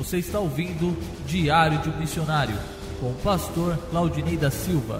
Você está ouvindo Diário de um Missionário com o pastor Claudinei da Silva.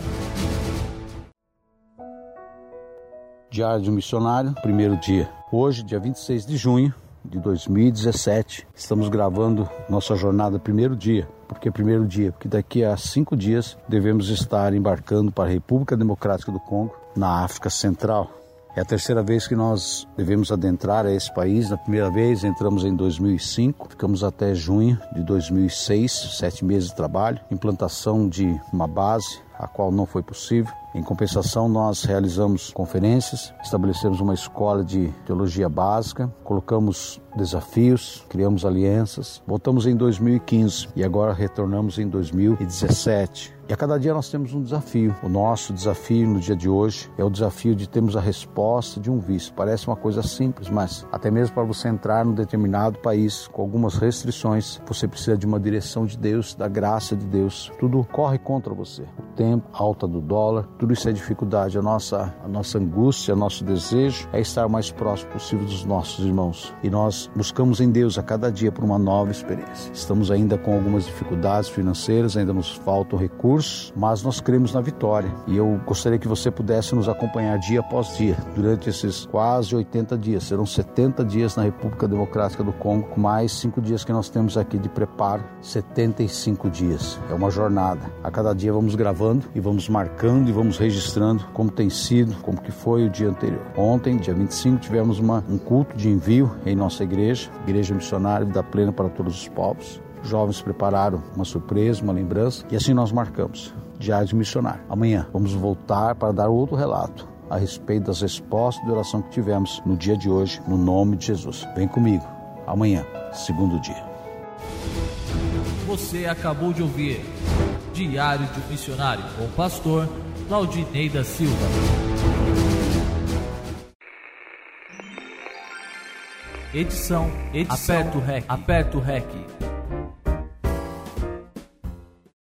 Diário de um Missionário, primeiro dia. Hoje, dia 26 de junho de 2017, estamos gravando nossa jornada primeiro dia. Por que primeiro dia? Porque daqui a cinco dias devemos estar embarcando para a República Democrática do Congo, na África Central. É a terceira vez que nós devemos adentrar a esse país. Na primeira vez entramos em 2005, ficamos até junho de 2006, sete meses de trabalho, implantação de uma base, a qual não foi possível. Em compensação, nós realizamos conferências, estabelecemos uma escola de teologia básica, colocamos desafios, criamos alianças. Voltamos em 2015 e agora retornamos em 2017. E a cada dia nós temos um desafio. O nosso desafio no dia de hoje é o desafio de termos a resposta de um visto. Parece uma coisa simples, mas até mesmo para você entrar num determinado país com algumas restrições, você precisa de uma direção de Deus, da graça de Deus. Tudo corre contra você. O tempo, a alta do dólar, tudo isso é dificuldade. A nossa, a nossa angústia, nosso desejo é estar o mais próximo possível dos nossos irmãos. E nós buscamos em Deus a cada dia por uma nova experiência. Estamos ainda com algumas dificuldades financeiras, ainda nos faltam recursos mas nós cremos na vitória. E eu gostaria que você pudesse nos acompanhar dia após dia, durante esses quase 80 dias. Serão 70 dias na República Democrática do Congo, mais cinco dias que nós temos aqui de preparo, 75 dias. É uma jornada. A cada dia vamos gravando e vamos marcando e vamos registrando como tem sido, como que foi o dia anterior. Ontem, dia 25, tivemos uma, um culto de envio em nossa igreja, Igreja Missionária da Plena para Todos os Povos jovens prepararam uma surpresa, uma lembrança, e assim nós marcamos. Diário de Missionário. Amanhã vamos voltar para dar outro relato a respeito das respostas de oração que tivemos no dia de hoje, no nome de Jesus. Vem comigo. Amanhã, segundo dia. Você acabou de ouvir Diário de um Missionário com o pastor Claudinei da Silva. Edição, edição, aperto o REC, aperto o REC.